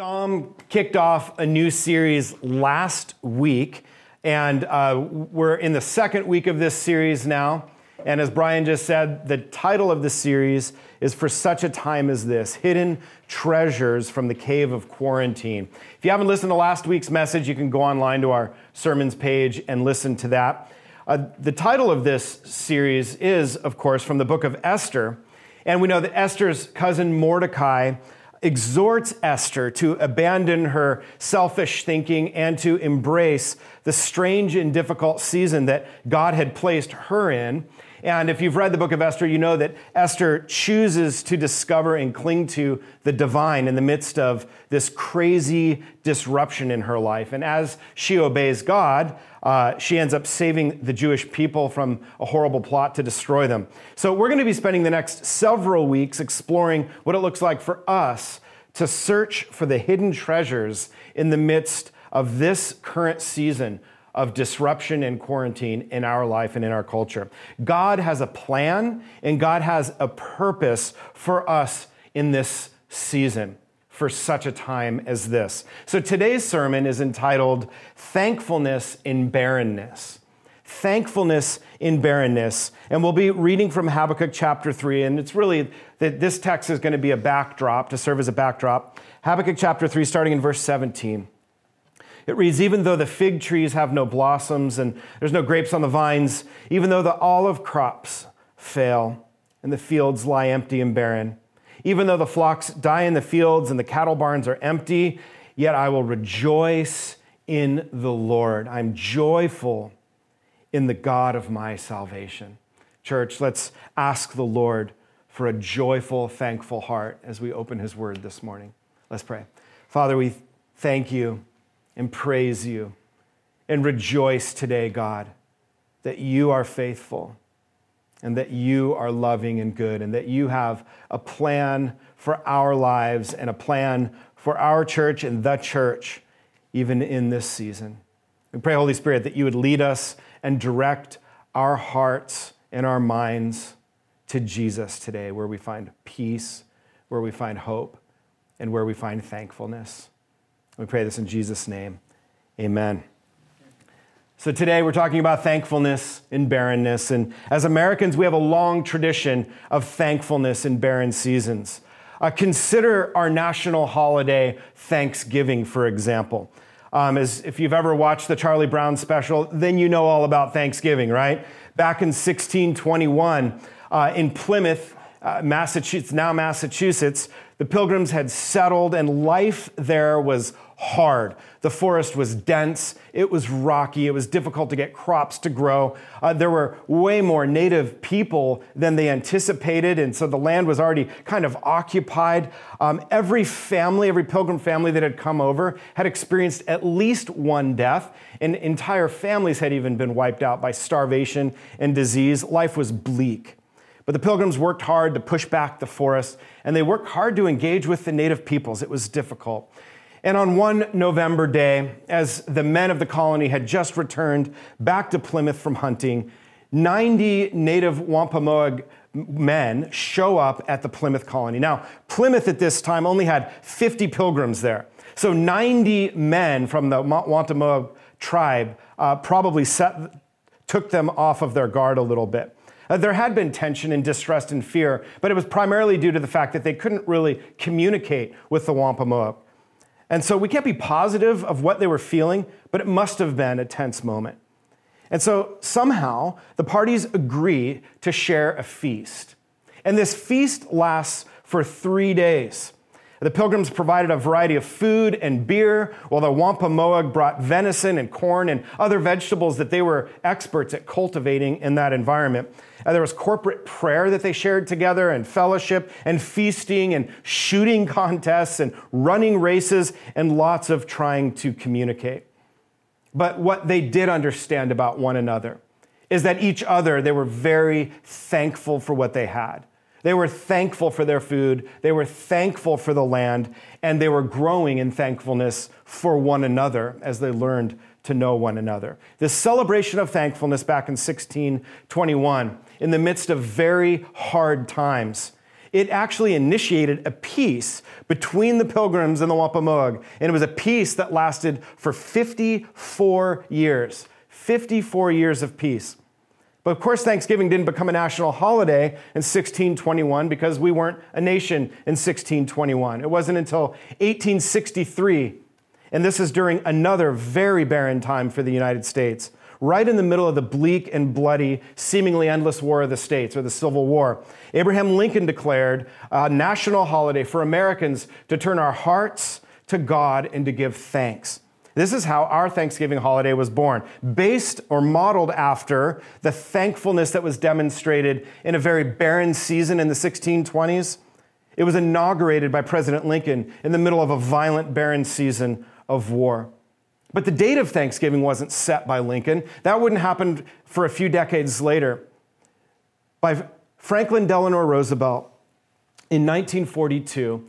Dom kicked off a new series last week, and uh, we're in the second week of this series now. And as Brian just said, the title of the series is For Such a Time as This Hidden Treasures from the Cave of Quarantine. If you haven't listened to last week's message, you can go online to our sermons page and listen to that. Uh, the title of this series is, of course, from the book of Esther. And we know that Esther's cousin Mordecai exhorts Esther to abandon her selfish thinking and to embrace the strange and difficult season that God had placed her in. And if you've read the book of Esther, you know that Esther chooses to discover and cling to the divine in the midst of this crazy disruption in her life. And as she obeys God, uh, she ends up saving the Jewish people from a horrible plot to destroy them. So we're going to be spending the next several weeks exploring what it looks like for us to search for the hidden treasures in the midst of this current season of disruption and quarantine in our life and in our culture. God has a plan and God has a purpose for us in this season for such a time as this. So today's sermon is entitled Thankfulness in Barrenness. Thankfulness in barrenness. And we'll be reading from Habakkuk chapter 3. And it's really that this text is going to be a backdrop, to serve as a backdrop. Habakkuk chapter 3, starting in verse 17. It reads, Even though the fig trees have no blossoms and there's no grapes on the vines, even though the olive crops fail and the fields lie empty and barren, even though the flocks die in the fields and the cattle barns are empty, yet I will rejoice in the Lord. I'm joyful in the God of my salvation. Church, let's ask the Lord for a joyful, thankful heart as we open his word this morning. Let's pray. Father, we thank you and praise you and rejoice today, God, that you are faithful and that you are loving and good and that you have a plan for our lives and a plan for our church and the church, even in this season. We pray, Holy Spirit, that you would lead us and direct our hearts and our minds to Jesus today, where we find peace, where we find hope, and where we find thankfulness. We pray this in Jesus' name. Amen. So, today we're talking about thankfulness in barrenness. And as Americans, we have a long tradition of thankfulness in barren seasons. Uh, consider our national holiday, Thanksgiving, for example. Um, as if you've ever watched the Charlie Brown special, then you know all about Thanksgiving, right? Back in 1621, uh, in Plymouth, uh, Massachusetts, now Massachusetts, the pilgrims had settled and life there was hard. The forest was dense, it was rocky, it was difficult to get crops to grow. Uh, there were way more native people than they anticipated, and so the land was already kind of occupied. Um, every family, every pilgrim family that had come over had experienced at least one death, and entire families had even been wiped out by starvation and disease. Life was bleak. But the pilgrims worked hard to push back the forest, and they worked hard to engage with the native peoples. It was difficult. And on one November day, as the men of the colony had just returned back to Plymouth from hunting, 90 native Wampanoag men show up at the Plymouth colony. Now, Plymouth at this time only had 50 pilgrims there. So 90 men from the Wampanoag tribe uh, probably set, took them off of their guard a little bit. Uh, there had been tension and distrust and fear, but it was primarily due to the fact that they couldn't really communicate with the Wampanoag. And so we can't be positive of what they were feeling, but it must have been a tense moment. And so somehow the parties agree to share a feast. And this feast lasts for three days. The pilgrims provided a variety of food and beer, while the Wampanoag brought venison and corn and other vegetables that they were experts at cultivating in that environment. And there was corporate prayer that they shared together, and fellowship, and feasting, and shooting contests, and running races, and lots of trying to communicate. But what they did understand about one another is that each other, they were very thankful for what they had. They were thankful for their food, they were thankful for the land, and they were growing in thankfulness for one another as they learned to know one another. This celebration of thankfulness back in 1621, in the midst of very hard times, it actually initiated a peace between the pilgrims and the Wampanoag. And it was a peace that lasted for 54 years. 54 years of peace. But of course, Thanksgiving didn't become a national holiday in 1621 because we weren't a nation in 1621. It wasn't until 1863, and this is during another very barren time for the United States, right in the middle of the bleak and bloody, seemingly endless War of the States or the Civil War. Abraham Lincoln declared a national holiday for Americans to turn our hearts to God and to give thanks. This is how our Thanksgiving holiday was born, based or modeled after the thankfulness that was demonstrated in a very barren season in the 1620s. It was inaugurated by President Lincoln in the middle of a violent, barren season of war. But the date of Thanksgiving wasn't set by Lincoln. That wouldn't happen for a few decades later. By Franklin Delano Roosevelt in 1942,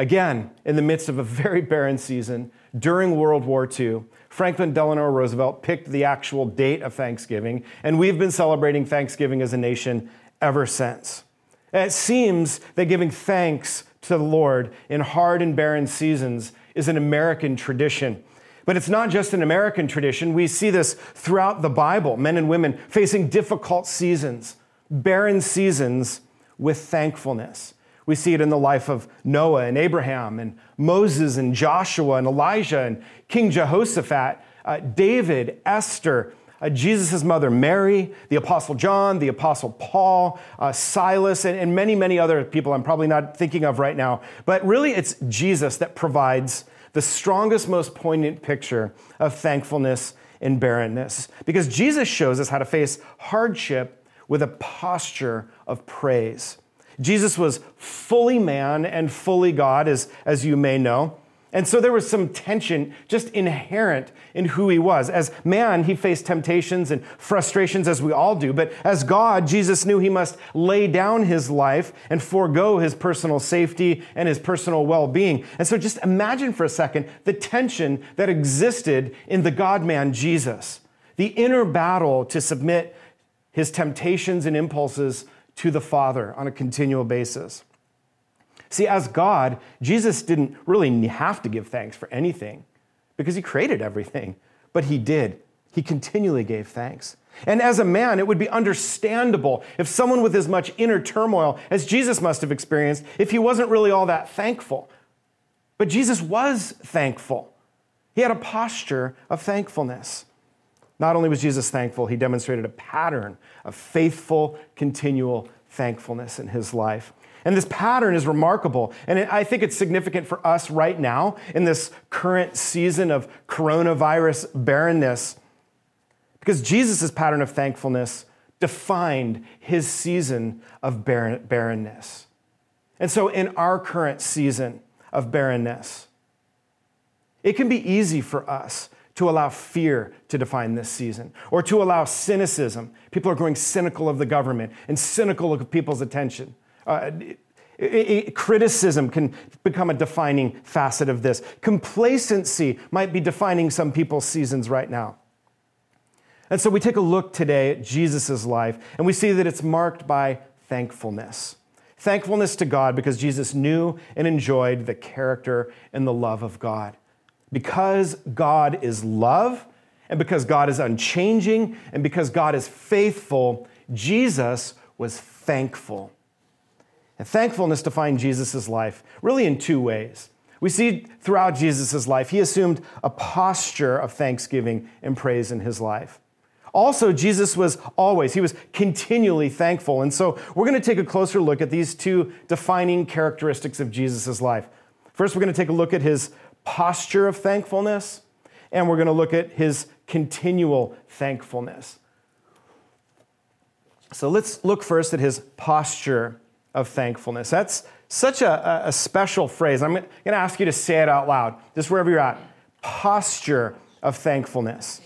again, in the midst of a very barren season, during World War II, Franklin Delano Roosevelt picked the actual date of Thanksgiving, and we've been celebrating Thanksgiving as a nation ever since. And it seems that giving thanks to the Lord in hard and barren seasons is an American tradition. But it's not just an American tradition. We see this throughout the Bible men and women facing difficult seasons, barren seasons with thankfulness. We see it in the life of Noah and Abraham and Moses and Joshua and Elijah and King Jehoshaphat, uh, David, Esther, uh, Jesus' mother Mary, the Apostle John, the Apostle Paul, uh, Silas, and, and many, many other people I'm probably not thinking of right now. But really, it's Jesus that provides the strongest, most poignant picture of thankfulness in barrenness. Because Jesus shows us how to face hardship with a posture of praise. Jesus was fully man and fully God, as, as you may know. And so there was some tension just inherent in who he was. As man, he faced temptations and frustrations as we all do. But as God, Jesus knew he must lay down his life and forego his personal safety and his personal well being. And so just imagine for a second the tension that existed in the God man Jesus, the inner battle to submit his temptations and impulses to the Father on a continual basis. See, as God, Jesus didn't really have to give thanks for anything because he created everything, but he did. He continually gave thanks. And as a man, it would be understandable if someone with as much inner turmoil as Jesus must have experienced, if he wasn't really all that thankful. But Jesus was thankful. He had a posture of thankfulness. Not only was Jesus thankful, he demonstrated a pattern of faithful, continual thankfulness in his life. And this pattern is remarkable. And I think it's significant for us right now in this current season of coronavirus barrenness, because Jesus' pattern of thankfulness defined his season of barrenness. And so, in our current season of barrenness, it can be easy for us to allow fear to define this season or to allow cynicism. People are growing cynical of the government and cynical of people's attention. Uh, it, it, criticism can become a defining facet of this. Complacency might be defining some people's seasons right now. And so we take a look today at Jesus' life, and we see that it's marked by thankfulness. Thankfulness to God because Jesus knew and enjoyed the character and the love of God. Because God is love, and because God is unchanging, and because God is faithful, Jesus was thankful. And thankfulness defined Jesus' life really in two ways. We see throughout Jesus' life, he assumed a posture of thanksgiving and praise in his life. Also, Jesus was always, he was continually thankful. And so we're going to take a closer look at these two defining characteristics of Jesus' life. First, we're going to take a look at his posture of thankfulness, and we're going to look at his continual thankfulness. So let's look first at his posture of thankfulness. That's such a, a special phrase. I'm going to ask you to say it out loud, just wherever you're at. Posture of thankfulness.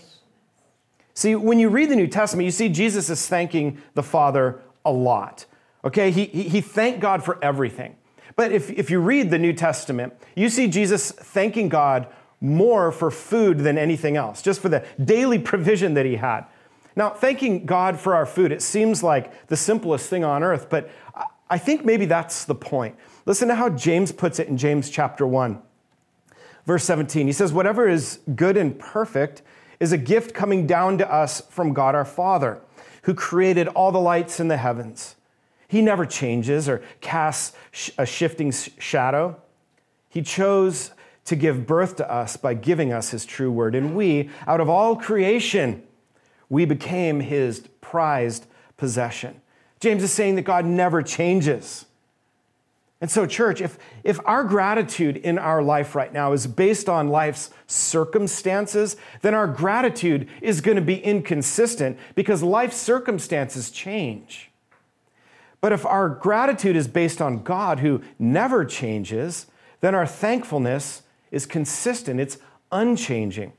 See, when you read the New Testament, you see Jesus is thanking the Father a lot. Okay, he, he, he thanked God for everything. But if, if you read the New Testament, you see Jesus thanking God more for food than anything else, just for the daily provision that he had. Now, thanking God for our food, it seems like the simplest thing on earth, but I think maybe that's the point. Listen to how James puts it in James chapter 1, verse 17. He says, Whatever is good and perfect is a gift coming down to us from God our Father, who created all the lights in the heavens. He never changes or casts a shifting shadow. He chose to give birth to us by giving us his true word. And we, out of all creation, we became his prized possession. James is saying that God never changes. And so, church, if, if our gratitude in our life right now is based on life's circumstances, then our gratitude is going to be inconsistent because life circumstances change. But if our gratitude is based on God who never changes, then our thankfulness is consistent, it's unchanging.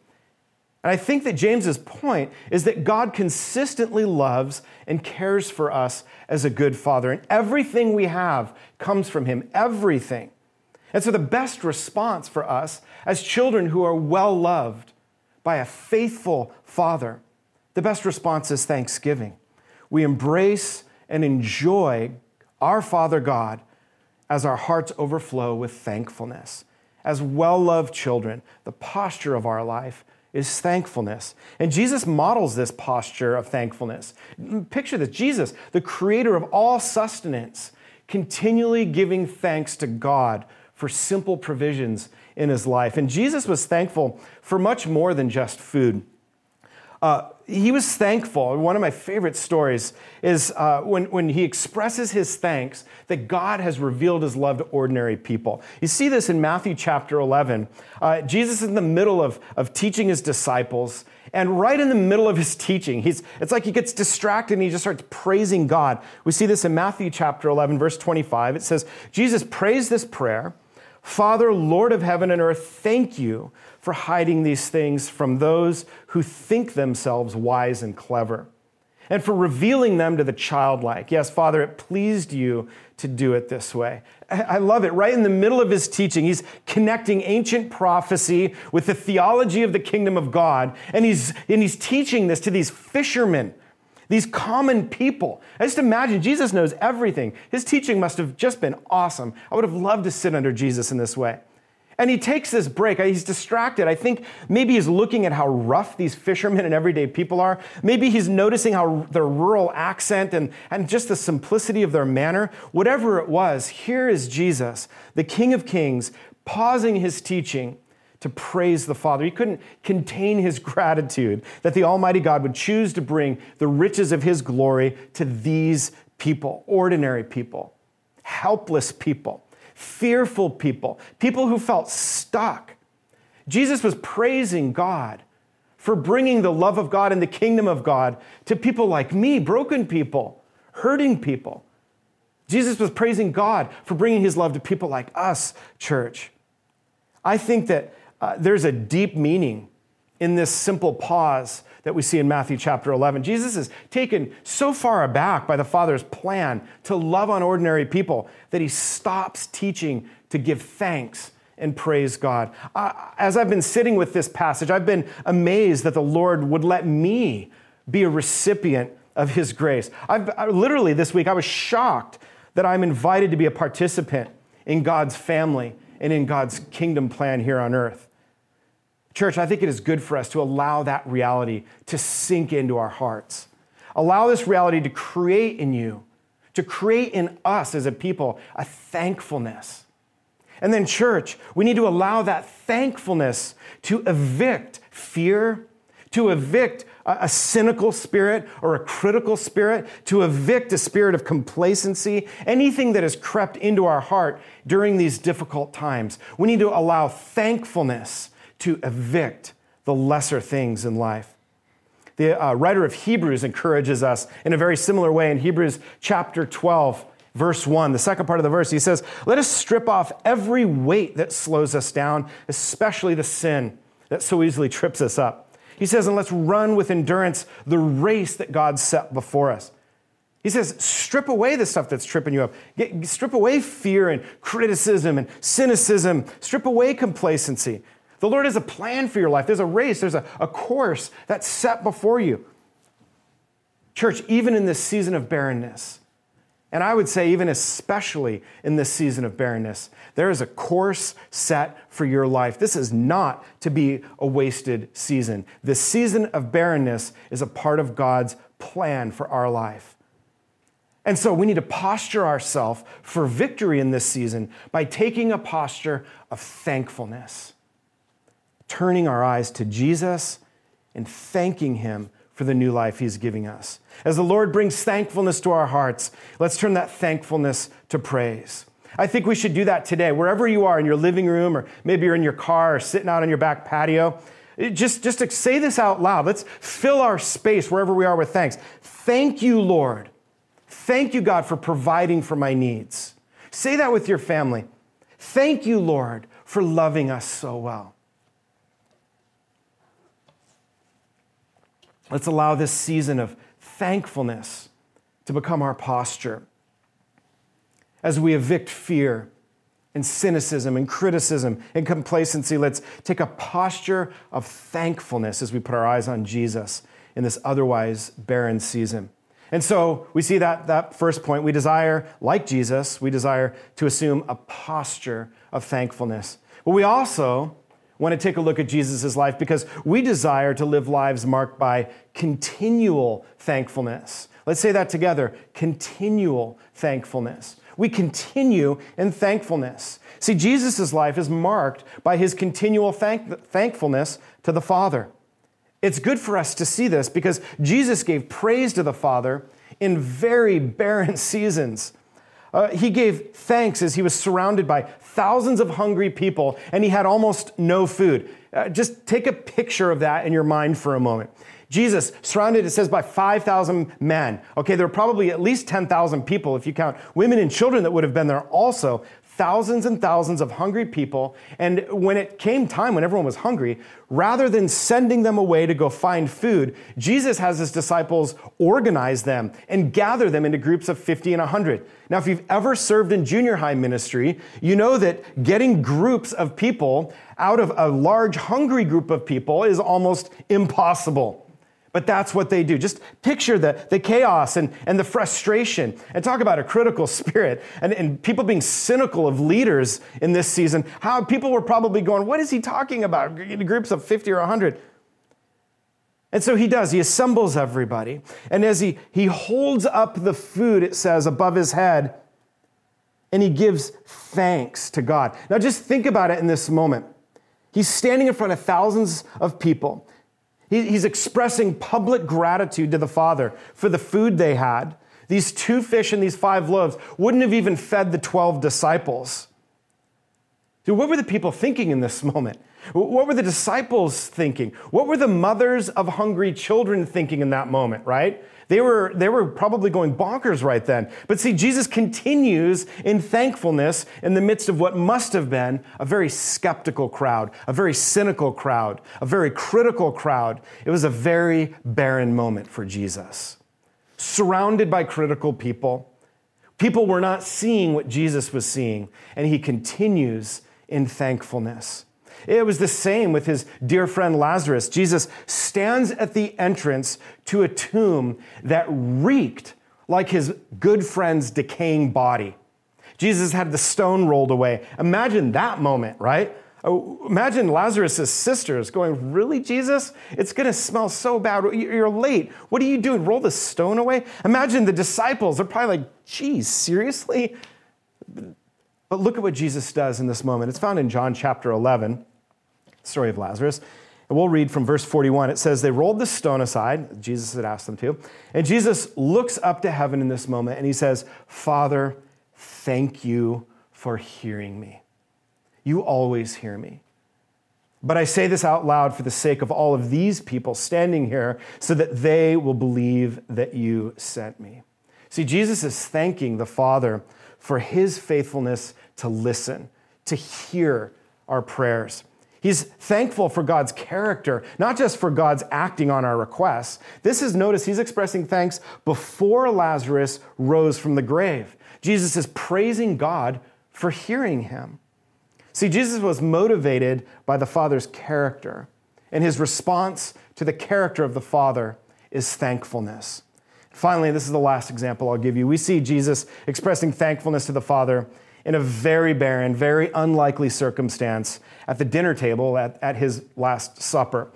And I think that James's point is that God consistently loves and cares for us as a good father. And everything we have comes from him, everything. And so the best response for us as children who are well loved by a faithful father, the best response is thanksgiving. We embrace and enjoy our Father God as our hearts overflow with thankfulness. As well loved children, the posture of our life is thankfulness. And Jesus models this posture of thankfulness. Picture this Jesus, the creator of all sustenance, continually giving thanks to God for simple provisions in his life. And Jesus was thankful for much more than just food. Uh, he was thankful. One of my favorite stories is uh, when, when he expresses his thanks that God has revealed his love to ordinary people. You see this in Matthew chapter 11. Uh, Jesus is in the middle of, of teaching his disciples, and right in the middle of his teaching, he's, it's like he gets distracted and he just starts praising God. We see this in Matthew chapter 11, verse 25. It says, Jesus prays this prayer Father, Lord of heaven and earth, thank you for hiding these things from those who think themselves wise and clever, and for revealing them to the childlike. Yes, Father, it pleased you to do it this way. I love it. Right in the middle of his teaching, he's connecting ancient prophecy with the theology of the kingdom of God, and he's, and he's teaching this to these fishermen these common people. I just imagine Jesus knows everything. His teaching must have just been awesome. I would have loved to sit under Jesus in this way. And he takes this break. He's distracted. I think maybe he's looking at how rough these fishermen and everyday people are. Maybe he's noticing how their rural accent and, and just the simplicity of their manner. Whatever it was, here is Jesus, the King of Kings, pausing his teaching to praise the Father. He couldn't contain his gratitude that the Almighty God would choose to bring the riches of his glory to these people, ordinary people, helpless people, fearful people, people who felt stuck. Jesus was praising God for bringing the love of God and the kingdom of God to people like me, broken people, hurting people. Jesus was praising God for bringing his love to people like us, church. I think that uh, there's a deep meaning in this simple pause that we see in Matthew chapter 11. Jesus is taken so far aback by the Father's plan to love on ordinary people that he stops teaching to give thanks and praise God. Uh, as I've been sitting with this passage, I've been amazed that the Lord would let me be a recipient of his grace. I've, I, literally, this week, I was shocked that I'm invited to be a participant in God's family and in God's kingdom plan here on earth. Church, I think it is good for us to allow that reality to sink into our hearts. Allow this reality to create in you, to create in us as a people, a thankfulness. And then, church, we need to allow that thankfulness to evict fear, to evict a, cynical spirit or a critical spirit, to evict a spirit of complacency, anything that has crept into our heart during these difficult times. We need to allow thankfulness to evict the lesser things in life. The uh, writer of Hebrews encourages us in a very similar way in Hebrews chapter 12, verse 1, the second part of the verse. He says, Let us strip off every weight that slows us down, especially the sin that so easily trips us up. He says, And let's run with endurance the race that God set before us. He says, strip away the stuff that's tripping you up. Get, strip away fear and criticism and cynicism. Strip away complacency. The Lord has a plan for your life. There's a race, there's a, a course that's set before you. Church, even in this season of barrenness, And I would say, even especially in this season of barrenness, there is a course set for your life. This is not to be a wasted season. This season of barrenness is a part of God's plan for our life. And so we need to posture ourselves for victory in this season by taking a posture of thankfulness, turning our eyes to Jesus and thanking Him for the new life He's giving us. As the Lord brings thankfulness to our hearts, let's turn that thankfulness to praise. I think we should do that today, wherever you are in your living room, or maybe you're in your car or sitting out on your back patio. Just, just to say this out loud. Let's fill our space wherever we are with thanks. Thank you, Lord. Thank you, God, for providing for my needs. Say that with your family. Thank you, Lord, for loving us so well. Let's allow this season of thankfulness to become our posture as we evict fear and cynicism and criticism and complacency. Let's take a posture of thankfulness as we put our eyes on Jesus in this otherwise barren season. And so we see that, that first point. We desire, like Jesus, we desire to assume a posture of thankfulness. But we also want to take a look at Jesus' life because we desire to live lives marked by continual thankfulness. Let's say that together continual thankfulness. We continue in thankfulness. See, Jesus' life is marked by his continual thank- thankfulness to the Father. It's good for us to see this because Jesus gave praise to the Father in very barren seasons. Uh, he gave thanks as he was surrounded by thousands of hungry people and he had almost no food. Uh, just take a picture of that in your mind for a moment. Jesus, surrounded, it says, by 5,000 men. Okay, there were probably at least 10,000 people if you count women and children that would have been there also thousands and thousands of hungry people. And when it came time, when everyone was hungry, rather than sending them away to go find food, Jesus has his disciples organize them and gather them into groups of 50 and 100. Now, if you've ever served in junior high ministry, you know that getting groups of people out of a large, hungry group of people is almost impossible. But that's what they do. Just picture the, the chaos and, and the frustration and talk about a critical spirit and, and people being cynical of leaders in this season. How people were probably going, What is he talking about? In groups of 50 or 100. And so he does. He assembles everybody. And as he, he holds up the food, it says, above his head, and he gives thanks to God. Now just think about it in this moment. He's standing in front of thousands of people. He's expressing public gratitude to the Father for the food they had. These two fish and these five loaves wouldn't have even fed the 12 disciples. Dude, what were the people thinking in this moment? What were the disciples thinking? What were the mothers of hungry children thinking in that moment, right? They were, they were probably going bonkers right then. But see, Jesus continues in thankfulness in the midst of what must have been a very skeptical crowd, a very cynical crowd, a very critical crowd. It was a very barren moment for Jesus. Surrounded by critical people, people were not seeing what Jesus was seeing, and he continues in thankfulness. It was the same with his dear friend Lazarus. Jesus stands at the entrance to a tomb that reeked like his good friend's decaying body. Jesus had the stone rolled away. Imagine that moment, right? Oh, imagine Lazarus' sisters going, Really, Jesus? It's going to smell so bad. You're late. What are you doing? Roll the stone away? Imagine the disciples. They're probably like, Geez, seriously? But look at what Jesus does in this moment. It's found in John chapter 11 story of Lazarus. And we'll read from verse 41. It says, They rolled the stone aside, Jesus had asked them to. And Jesus looks up to heaven in this moment and he says, Father, thank you for hearing me. You always hear me. But I say this out loud for the sake of all of these people standing here so that they will believe that you sent me. See, Jesus is thanking the Father for his faithfulness to listen, to hear our prayers. He's thankful for God's character, not just for God's acting on our requests. This is, notice, he's expressing thanks before Lazarus rose from the grave. Jesus is praising God for hearing him. See, Jesus was motivated by the Father's character, and his response to the character of the Father is thankfulness. Finally, this is the last example I'll give you. We see Jesus expressing thankfulness to the Father in a very barren, very unlikely circumstance at the dinner table at, at his Last Supper.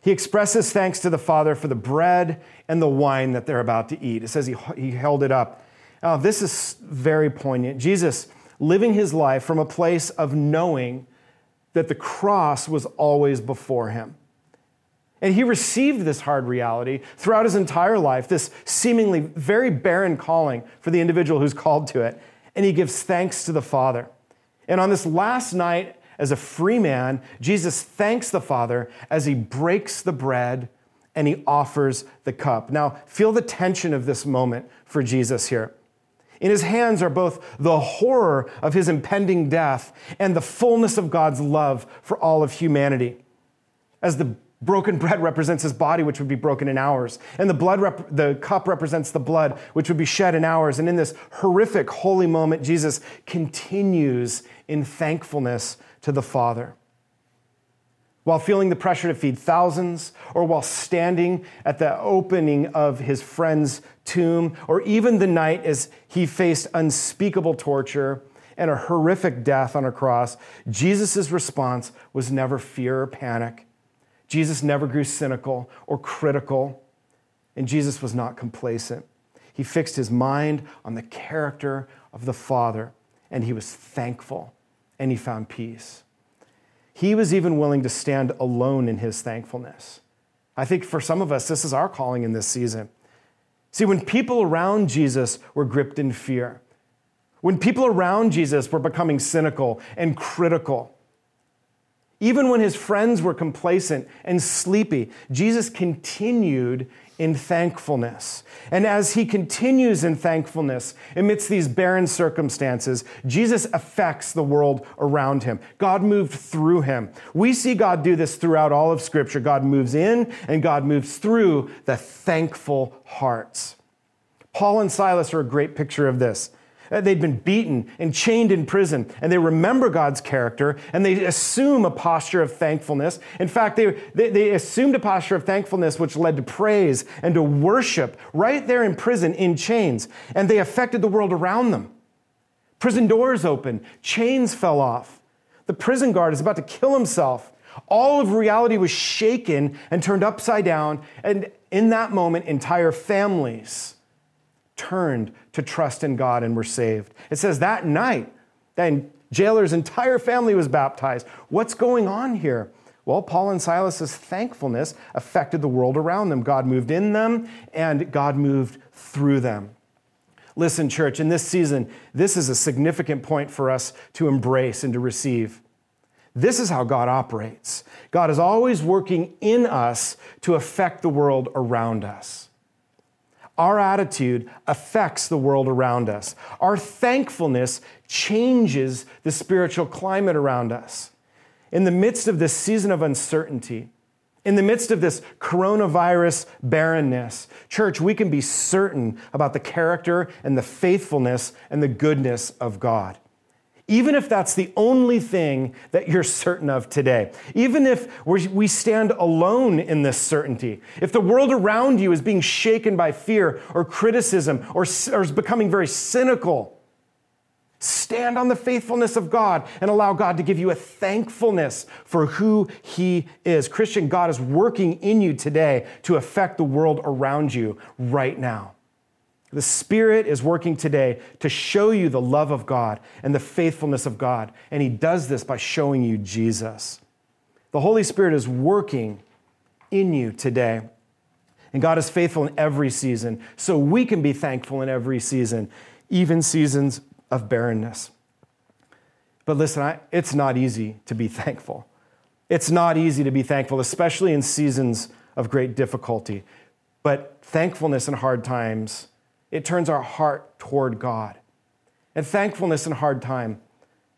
He expresses thanks to the Father for the bread and the wine that they're about to eat. It says he, he held it up. Now, this is very poignant. Jesus living his life from a place of knowing that the cross was always before him. And he received this hard reality throughout his entire life, this seemingly very barren calling for the individual who's called to it. And he gives thanks to the Father. And on this last night, as a free man, Jesus thanks the Father as he breaks the bread and he offers the cup. Now, feel the tension of this moment for Jesus here. In his hands are both the horror of his impending death and the fullness of God's love for all of humanity. As the broken bread represents his body, which would be broken in hours, and the blood, rep- the cup represents the blood, which would be shed in hours. And in this horrific holy moment, Jesus continues in thankfulness to the Father while feeling the pressure to feed thousands, or while standing at the opening of his friend's tomb, or even the night as he faced unspeakable torture and a horrific death on a cross, Jesus' response was never fear or panic. Jesus never grew cynical or critical, and Jesus was not complacent. He fixed his mind on the character of the Father, and he was thankful, and he found peace. He was even willing to stand alone in his thankfulness. I think for some of us, this is our calling in this season. See, when people around Jesus were gripped in fear, when people around Jesus were becoming cynical and critical, even when his friends were complacent and sleepy, Jesus continued in thankfulness. And as he continues in thankfulness amidst these barren circumstances, Jesus affects the world around him. God moved through him. We see God do this throughout all of Scripture. God moves in and God moves through the thankful hearts. Paul and Silas are a great picture of this. Uh, they'd been beaten and chained in prison, and they remember God's character and they assume a posture of thankfulness. In fact, they, they, they, assumed a posture of thankfulness which led to praise and to worship right there in prison in chains, and they affected the world around them. Prison doors opened, chains fell off. The prison guard is about to kill himself. All of reality was shaken and turned upside down, and in that moment, entire families turned to trust in God and were saved. It says that night, then jailer's entire family was baptized. What's going on here? Well, Paul and Silas's thankfulness affected the world around them. God moved in them and God moved through them. Listen, church, in this season, this is a significant point for us to embrace and to receive. This is how God operates. God is always working in us to affect the world around us. Our attitude affects the world around us. Our thankfulness changes the spiritual climate around us. In the midst of this season of uncertainty, in the midst of this coronavirus barrenness, church, we can be certain about the character and the faithfulness and the goodness of God even if that's the only thing that you're certain of today, even if we stand alone in this certainty, if the world around you is being shaken by fear or criticism or, or is becoming very cynical, stand on the faithfulness of God and allow God to give you a thankfulness for who He is. Christian, God is working in you today to affect the world around you right now. The Spirit is working today to show you the love of God and the faithfulness of God. And He does this by showing you Jesus. The Holy Spirit is working in you today. And God is faithful in every season, so we can be thankful in every season, even seasons of barrenness. But listen, I, it's not easy to be thankful. It's not easy to be thankful, especially in seasons of great difficulty. But thankfulness in hard times it turns our heart toward God. And thankfulness in hard time,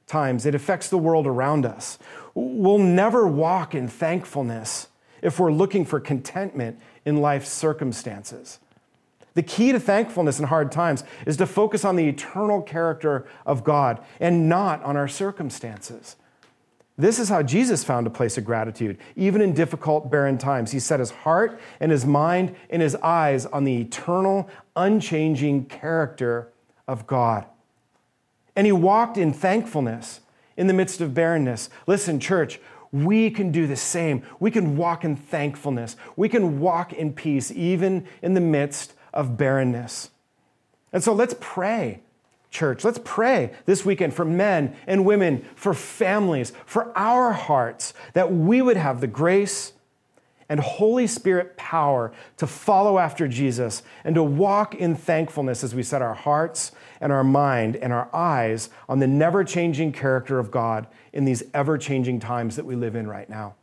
times, it affects the world around us. We'll never walk in thankfulness if we're looking for contentment in life's circumstances. The key to thankfulness in hard times is to focus on the eternal character of God and not on our circumstances. This is how Jesus found a place of gratitude, even in difficult, barren times. He set his heart and his mind and his eyes on the eternal, unchanging character of God. And he walked in thankfulness in the midst of barrenness. Listen, church, we can do the same. We can walk in thankfulness. We can walk in peace, even in the midst of barrenness. And so let's pray church. Let's pray this weekend for men and women, for families, for our hearts, that we would have the grace and Holy Spirit power to follow after Jesus and to walk in thankfulness as we set our hearts and our mind and our eyes on the never changing character of God in these ever changing times that we live in right now.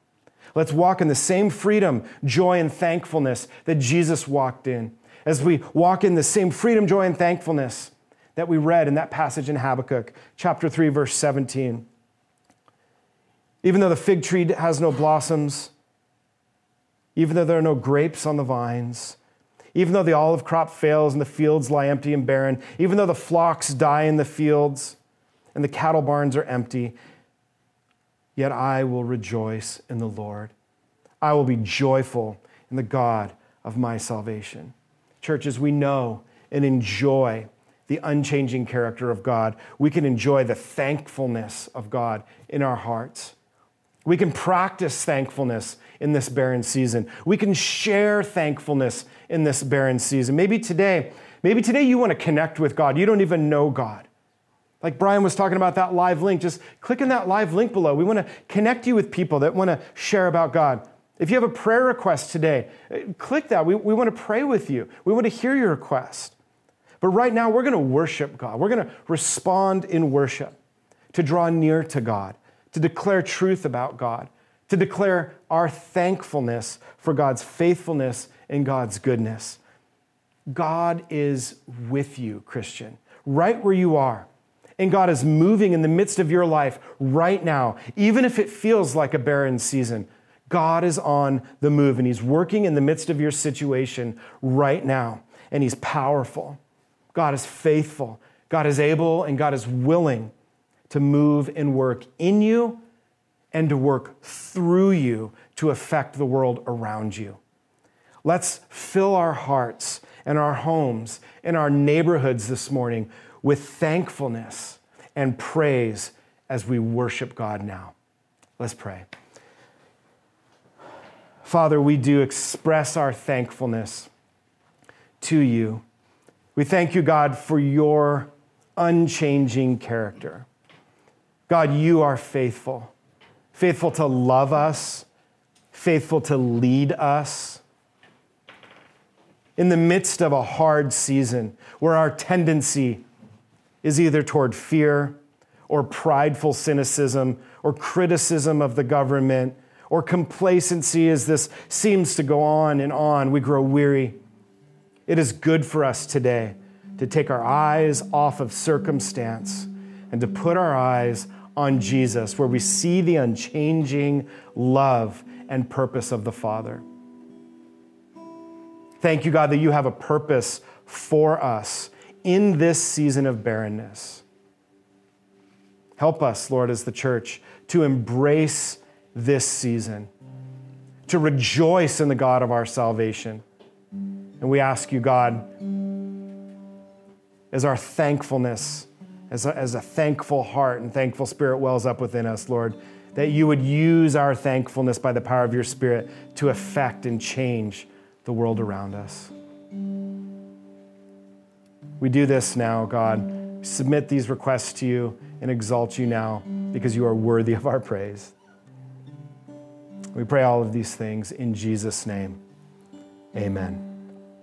Let's walk in the same freedom, joy, and thankfulness that Jesus walked in. As we walk in the same freedom, joy, and thankfulness that we read in that passage in Habakkuk, chapter 3, verse 17. Even though the fig tree has no blossoms, even though there are no grapes on the vines, even though the olive crop fails and the fields lie empty and barren, even though the flocks die in the fields and the cattle barns are empty, yet I will rejoice in the Lord. I will be joyful in the God of my salvation. Churches, we know and enjoy the unchanging character of God. We can enjoy the thankfulness of God in our hearts. We can practice thankfulness in this barren season. We can share thankfulness in this barren season. Maybe today, maybe today you want to connect with God. You don't even know God. Like Brian was talking about that live link, just click in that live link below. We want to connect you with people that want to share about God. If you have a prayer request today, uh, click that. We, we want to pray with you. We want to hear your request. But right now, we're going to worship God. We're going to respond in worship to draw near to God, to declare truth about God, to declare our thankfulness for God's faithfulness and God's goodness. God is with you, Christian, right where you are. And God is moving in the midst of your life right now, even if it feels like a barren season. God is on the move and He's working in the midst of your situation right now, and He's powerful. God is faithful, God is able, and God is willing to move and work in you and to work through you to affect the world around you. Let's fill our hearts and our homes and our neighborhoods this morning with thankfulness and praise as we worship God now. Let's pray. Father, we do express our thankfulness to you we thank you, God, for your unchanging character. God, you are faithful, faithful to love us, faithful to lead us. In the midst of a hard season where our tendency is either toward fear or prideful cynicism or criticism of the government or complacency as this seems to go on and on, we grow weary. It is good for us today to take our eyes off of circumstance and to put our eyes on Jesus, where we see the unchanging love and purpose of the Father. Thank you, God, that you have a purpose for us in this season of barrenness. Help us, Lord, as the church, to embrace this season, to rejoice in the God of our salvation and we ask you, God, as our thankfulness, as a, as a thankful heart and thankful spirit wells up within us, Lord, that you would use our thankfulness by the power of your Spirit to affect and change the world around us. We do this now, God. Submit these requests to you and exalt you now because you are worthy of our praise. We pray all of these things in Jesus' name. Amen.